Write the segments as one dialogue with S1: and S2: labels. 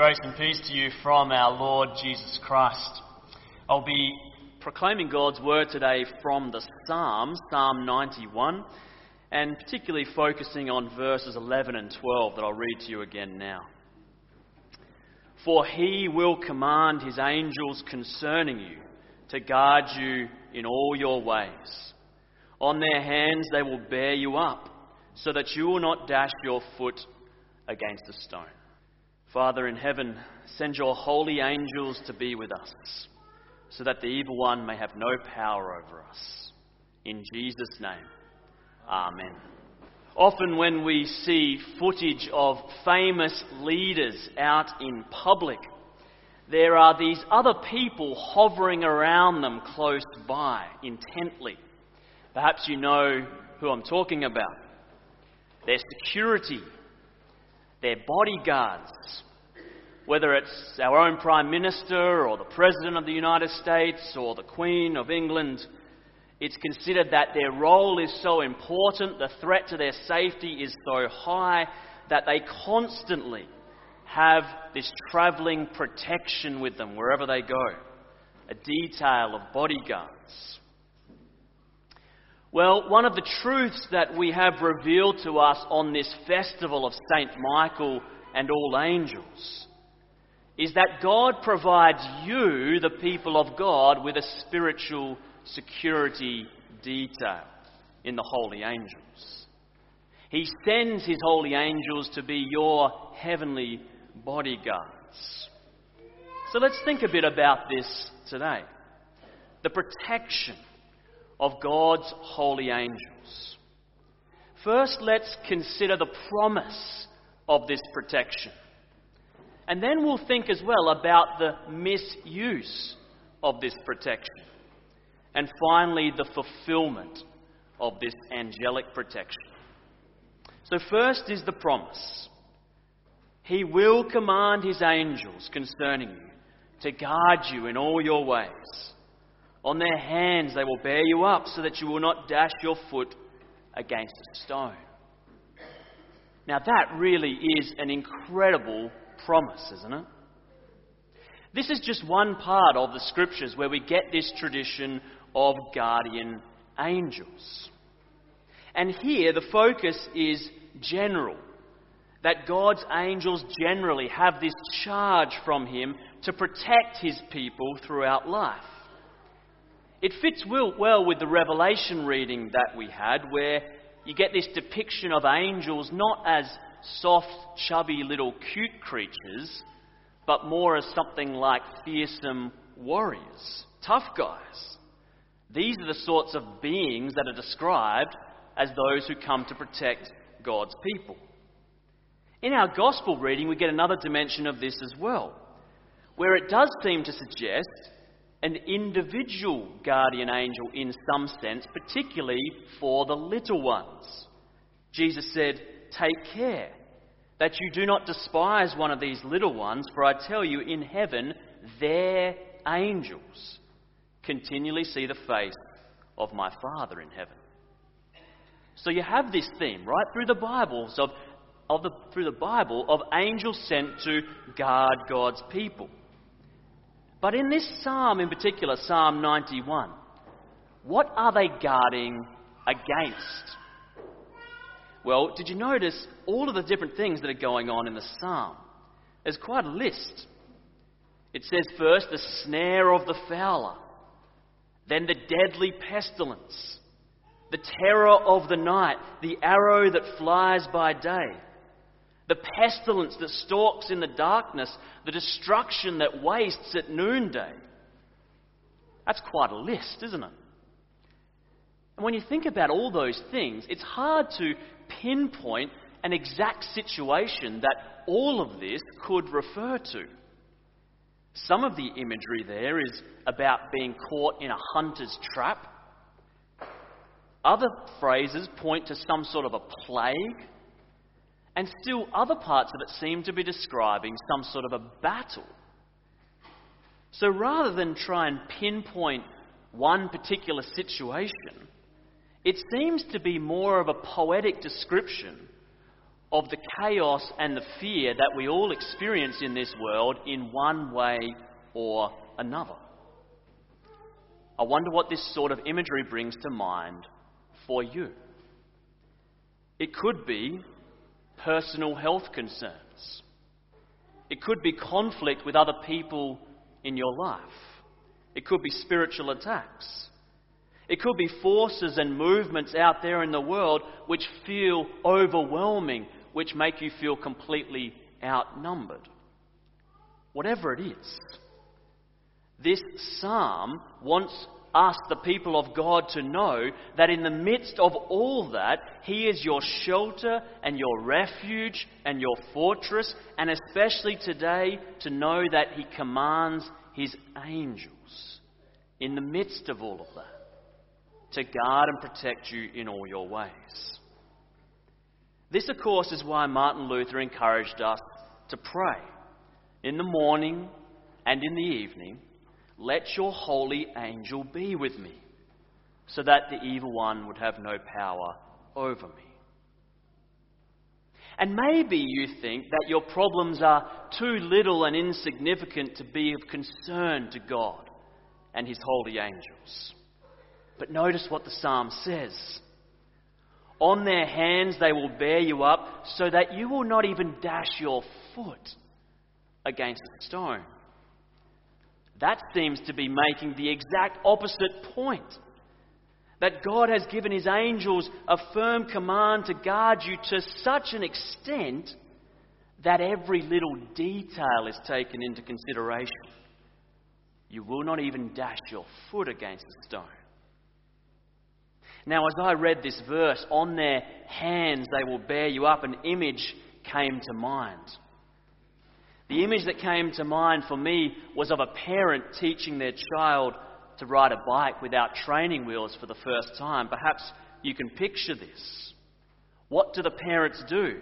S1: Grace and peace to you from our Lord Jesus Christ. I'll be proclaiming God's word today from the Psalms, Psalm 91, and particularly focusing on verses 11 and 12 that I'll read to you again now. For he will command his angels concerning you to guard you in all your ways. On their hands they will bear you up, so that you will not dash your foot against a stone. Father in heaven, send your holy angels to be with us, so that the evil one may have no power over us. In Jesus' name, Amen. Often, when we see footage of famous leaders out in public, there are these other people hovering around them close by intently. Perhaps you know who I'm talking about. Their security their bodyguards. Whether it's our own Prime Minister or the President of the United States or the Queen of England, it's considered that their role is so important, the threat to their safety is so high, that they constantly have this travelling protection with them wherever they go. A detail of bodyguards. Well, one of the truths that we have revealed to us on this festival of St. Michael and all angels is that God provides you, the people of God, with a spiritual security detail in the holy angels. He sends his holy angels to be your heavenly bodyguards. So let's think a bit about this today. The protection of God's holy angels. First, let's consider the promise of this protection. And then we'll think as well about the misuse of this protection. And finally, the fulfillment of this angelic protection. So, first is the promise He will command His angels concerning you to guard you in all your ways. On their hands they will bear you up so that you will not dash your foot against a stone. Now, that really is an incredible promise, isn't it? This is just one part of the scriptures where we get this tradition of guardian angels. And here the focus is general. That God's angels generally have this charge from Him to protect His people throughout life. It fits well with the Revelation reading that we had, where you get this depiction of angels not as soft, chubby little cute creatures, but more as something like fearsome warriors, tough guys. These are the sorts of beings that are described as those who come to protect God's people. In our gospel reading, we get another dimension of this as well, where it does seem to suggest an individual guardian angel in some sense, particularly for the little ones. Jesus said, Take care that you do not despise one of these little ones, for I tell you, in heaven, their angels continually see the face of my Father in heaven. So you have this theme right through the Bibles of, of the, through the Bible of angels sent to guard God's people. But in this psalm in particular, Psalm 91, what are they guarding against? Well, did you notice all of the different things that are going on in the psalm? There's quite a list. It says first the snare of the fowler, then the deadly pestilence, the terror of the night, the arrow that flies by day the pestilence that stalks in the darkness, the destruction that wastes at noonday. That's quite a list, isn't it? And when you think about all those things, it's hard to pinpoint an exact situation that all of this could refer to. Some of the imagery there is about being caught in a hunter's trap. Other phrases point to some sort of a plague and still, other parts of it seem to be describing some sort of a battle. So rather than try and pinpoint one particular situation, it seems to be more of a poetic description of the chaos and the fear that we all experience in this world in one way or another. I wonder what this sort of imagery brings to mind for you. It could be personal health concerns. It could be conflict with other people in your life. It could be spiritual attacks. It could be forces and movements out there in the world which feel overwhelming, which make you feel completely outnumbered. Whatever it is, this psalm wants us, the people of God, to know that in the midst of all that, He is your shelter and your refuge and your fortress, and especially today, to know that He commands His angels in the midst of all of that to guard and protect you in all your ways. This, of course, is why Martin Luther encouraged us to pray in the morning and in the evening let your holy angel be with me, so that the evil one would have no power over me. And maybe you think that your problems are too little and insignificant to be of concern to God and His holy angels. But notice what the psalm says. On their hands they will bear you up, so that you will not even dash your foot against a stone. That seems to be making the exact opposite point. That God has given His angels a firm command to guard you to such an extent that every little detail is taken into consideration. You will not even dash your foot against a stone. Now, as I read this verse, on their hands they will bear you up, an image came to mind. The image that came to mind for me was of a parent teaching their child to ride a bike without training wheels for the first time. Perhaps you can picture this. What do the parents do?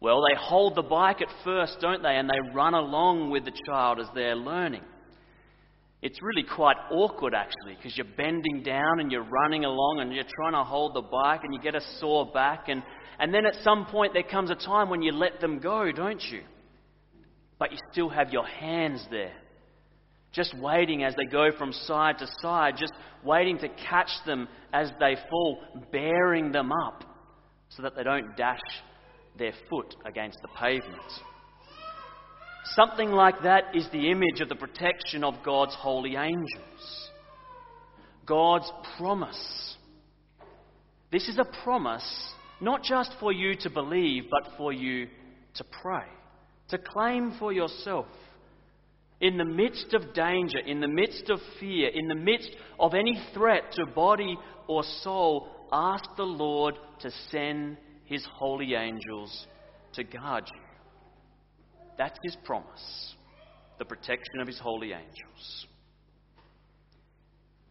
S1: Well, they hold the bike at first, don't they? And they run along with the child as they're learning. It's really quite awkward, actually, because you're bending down and you're running along and you're trying to hold the bike and you get a sore back. And, and then at some point, there comes a time when you let them go, don't you? But you still have your hands there. Just waiting as they go from side to side, just waiting to catch them as they fall, bearing them up so that they don't dash their foot against the pavement. Something like that is the image of the protection of God's holy angels. God's promise. This is a promise not just for you to believe, but for you to pray to claim for yourself. In the midst of danger, in the midst of fear, in the midst of any threat to body or soul, ask the Lord to send His holy angels to guard you. That's His promise, the protection of His holy angels.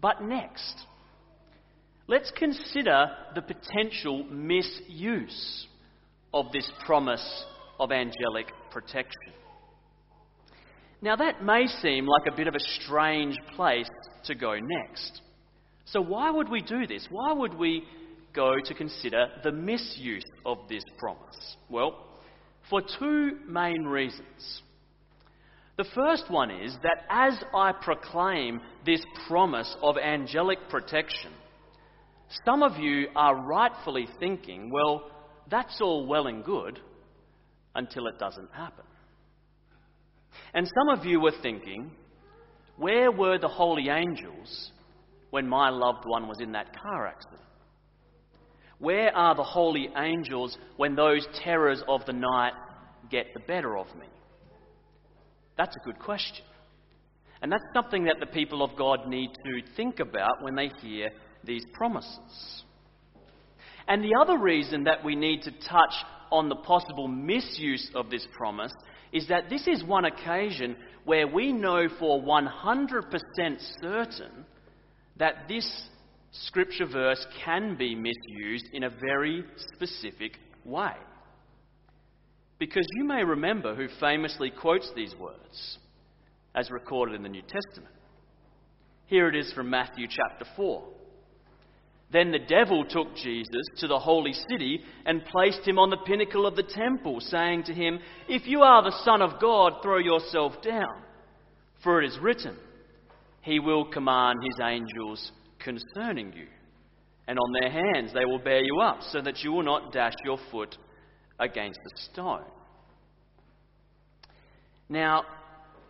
S1: But next, let's consider the potential misuse of this promise of angelic protection. Now, that may seem like a bit of a strange place to go next. So, why would we do this? Why would we go to consider the misuse of this promise? Well, for two main reasons. The first one is that as I proclaim this promise of angelic protection, some of you are rightfully thinking, well, that's all well and good, until it doesn't happen. And some of you were thinking, where were the holy angels when my loved one was in that car accident? Where are the holy angels when those terrors of the night get the better of me? That's a good question. And that's something that the people of God need to think about when they hear these promises. And the other reason that we need to touch on the possible misuse of this promise is that this is one occasion where we know for 100% certain that this scripture verse can be misused in a very specific way. Because you may remember who famously quotes these words as recorded in the New Testament. Here it is from Matthew chapter 4. Then the devil took Jesus to the holy city and placed him on the pinnacle of the temple, saying to him, If you are the Son of God, throw yourself down. For it is written, He will command His angels concerning you, and on their hands they will bear you up, so that you will not dash your foot against a stone. Now,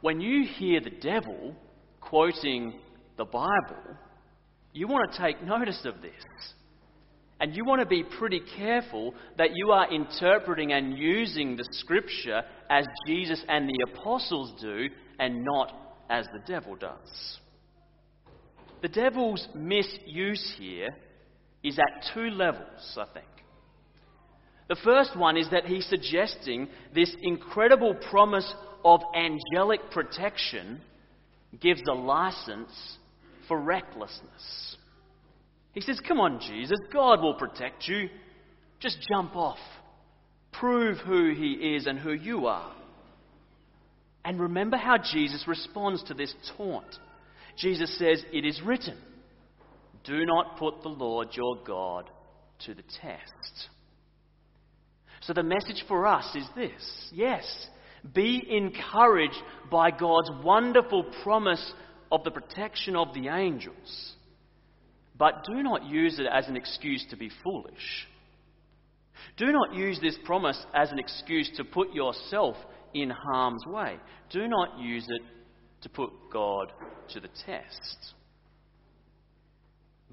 S1: when you hear the devil quoting the Bible, you want to take notice of this. And you want to be pretty careful that you are interpreting and using the scripture as Jesus and the apostles do and not as the devil does. The devil's misuse here is at two levels, I think. The first one is that he's suggesting this incredible promise of angelic protection gives a license for recklessness. He says, Come on, Jesus, God will protect you. Just jump off. Prove who He is and who you are. And remember how Jesus responds to this taunt. Jesus says, It is written, Do not put the Lord your God to the test. So the message for us is this yes, be encouraged by God's wonderful promise of the protection of the angels. But do not use it as an excuse to be foolish. Do not use this promise as an excuse to put yourself in harm's way. Do not use it to put God to the test.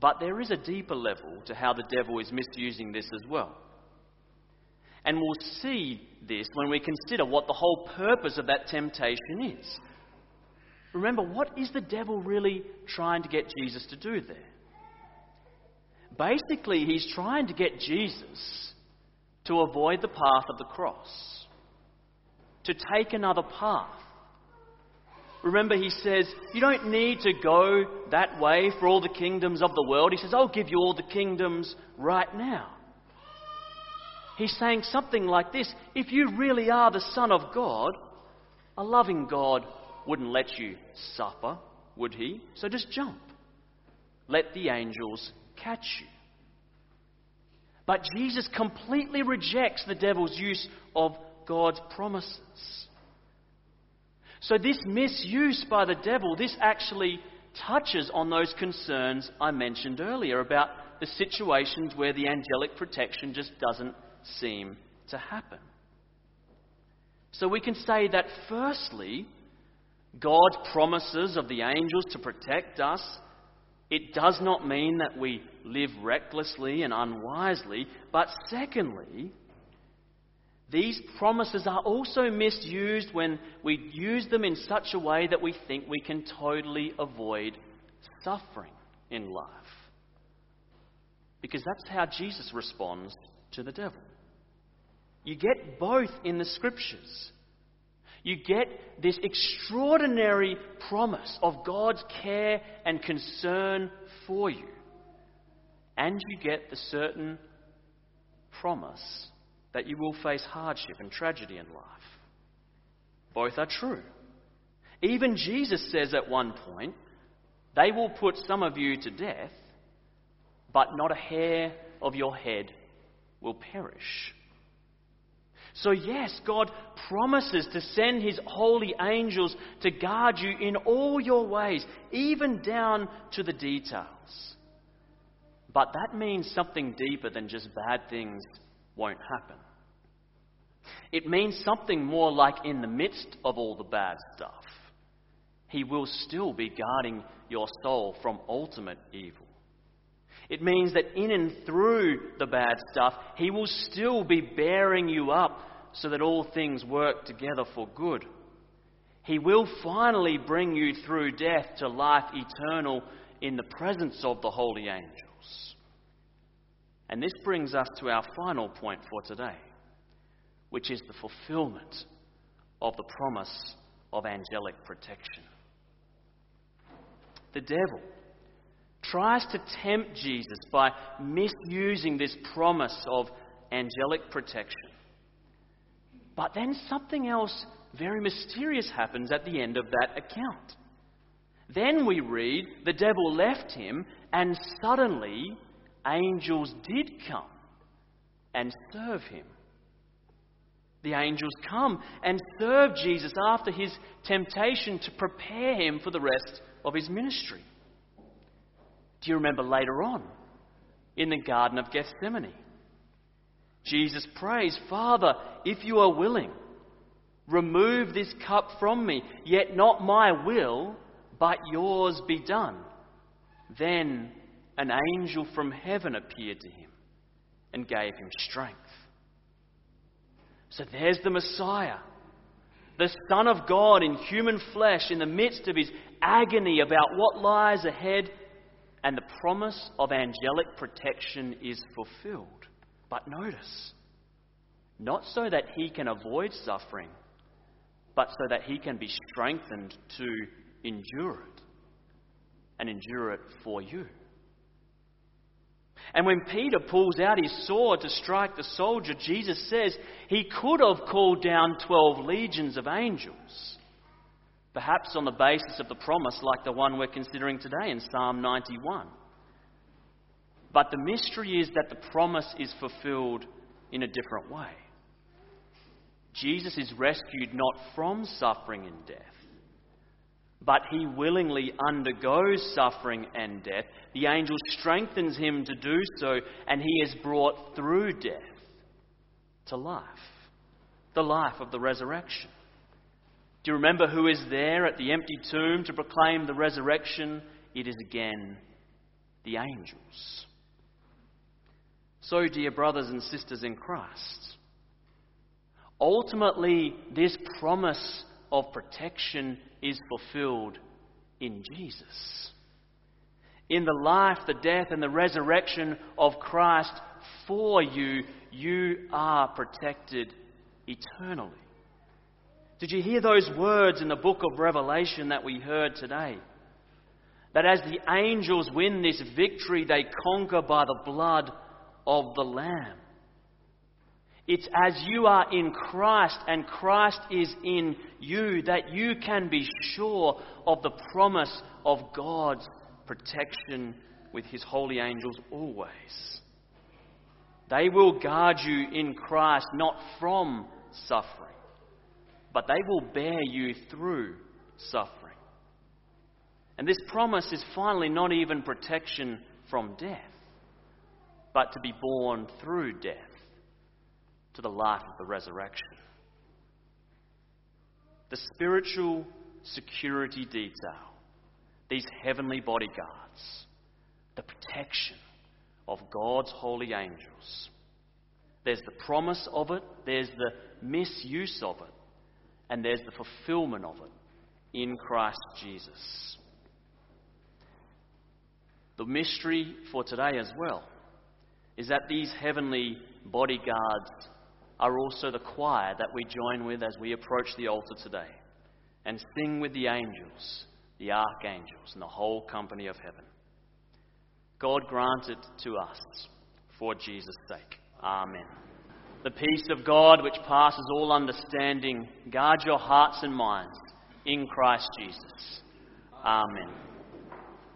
S1: But there is a deeper level to how the devil is misusing this as well. And we'll see this when we consider what the whole purpose of that temptation is. Remember, what is the devil really trying to get Jesus to do there? Basically, he's trying to get Jesus to avoid the path of the cross, to take another path. Remember, he says, You don't need to go that way for all the kingdoms of the world. He says, I'll give you all the kingdoms right now. He's saying something like this If you really are the Son of God, a loving God wouldn't let you suffer, would he? So just jump. Let the angels catch you. But Jesus completely rejects the devil's use of God's promises. So, this misuse by the devil, this actually touches on those concerns I mentioned earlier about the situations where the angelic protection just doesn't seem to happen. So, we can say that firstly, God's promises of the angels to protect us, it does not mean that we live recklessly and unwisely, but secondly, these promises are also misused when we use them in such a way that we think we can totally avoid suffering in life. Because that's how Jesus responds to the devil. You get both in the scriptures. You get this extraordinary promise of God's care and concern for you. And you get the certain promise that you will face hardship and tragedy in life. Both are true. Even Jesus says at one point, They will put some of you to death, but not a hair of your head will perish. So, yes, God promises to send His holy angels to guard you in all your ways, even down to the details. But that means something deeper than just bad things won't happen. It means something more like in the midst of all the bad stuff, He will still be guarding your soul from ultimate evil. It means that in and through the bad stuff, He will still be bearing you up so that all things work together for good. He will finally bring you through death to life eternal in the presence of the holy angels. And this brings us to our final point for today, which is the fulfillment of the promise of angelic protection. The devil tries to tempt Jesus by misusing this promise of angelic protection. But then something else very mysterious happens at the end of that account. Then we read the devil left him, and suddenly angels did come and serve him. The angels come and serve Jesus after his temptation to prepare him for the rest of his ministry. Do you remember later on in the Garden of Gethsemane? Jesus prays, Father, if you are willing, remove this cup from me, yet not my will, but yours be done. Then an angel from heaven appeared to him and gave him strength. So there's the Messiah, the Son of God in human flesh, in the midst of his agony about what lies ahead, and the promise of angelic protection is fulfilled. But notice, not so that he can avoid suffering, but so that he can be strengthened to endure it and endure it for you. And when Peter pulls out his sword to strike the soldier, Jesus says he could have called down 12 legions of angels. Perhaps on the basis of the promise like the one we're considering today in Psalm 91. But the mystery is that the promise is fulfilled in a different way. Jesus is rescued not from suffering and death, but he willingly undergoes suffering and death. The angel strengthens him to do so, and he is brought through death to life the life of the resurrection. Do you remember who is there at the empty tomb to proclaim the resurrection? It is again the angels. So, dear brothers and sisters in Christ, ultimately, this promise of protection is fulfilled in Jesus. In the life, the death, and the resurrection of Christ for you, you are protected eternally. Did you hear those words in the book of Revelation that we heard today? That as the angels win this victory, they conquer by the blood of the Lamb. It's as you are in Christ and Christ is in you that you can be sure of the promise of God's protection with His holy angels always. They will guard you in Christ not from suffering, but they will bear you through suffering. And this promise is finally not even protection from death, but to be born through death to the life of the resurrection. The spiritual security detail, these heavenly bodyguards, the protection of God's holy angels. There's the promise of it, there's the misuse of it, and there's the fulfillment of it in Christ Jesus. The mystery for today as well is that these heavenly bodyguards are also the choir that we join with as we approach the altar today and sing with the angels, the archangels, and the whole company of heaven. God grant it to us for Jesus' sake. Amen. The peace of God, which passes all understanding, guard your hearts and minds in Christ Jesus. Amen.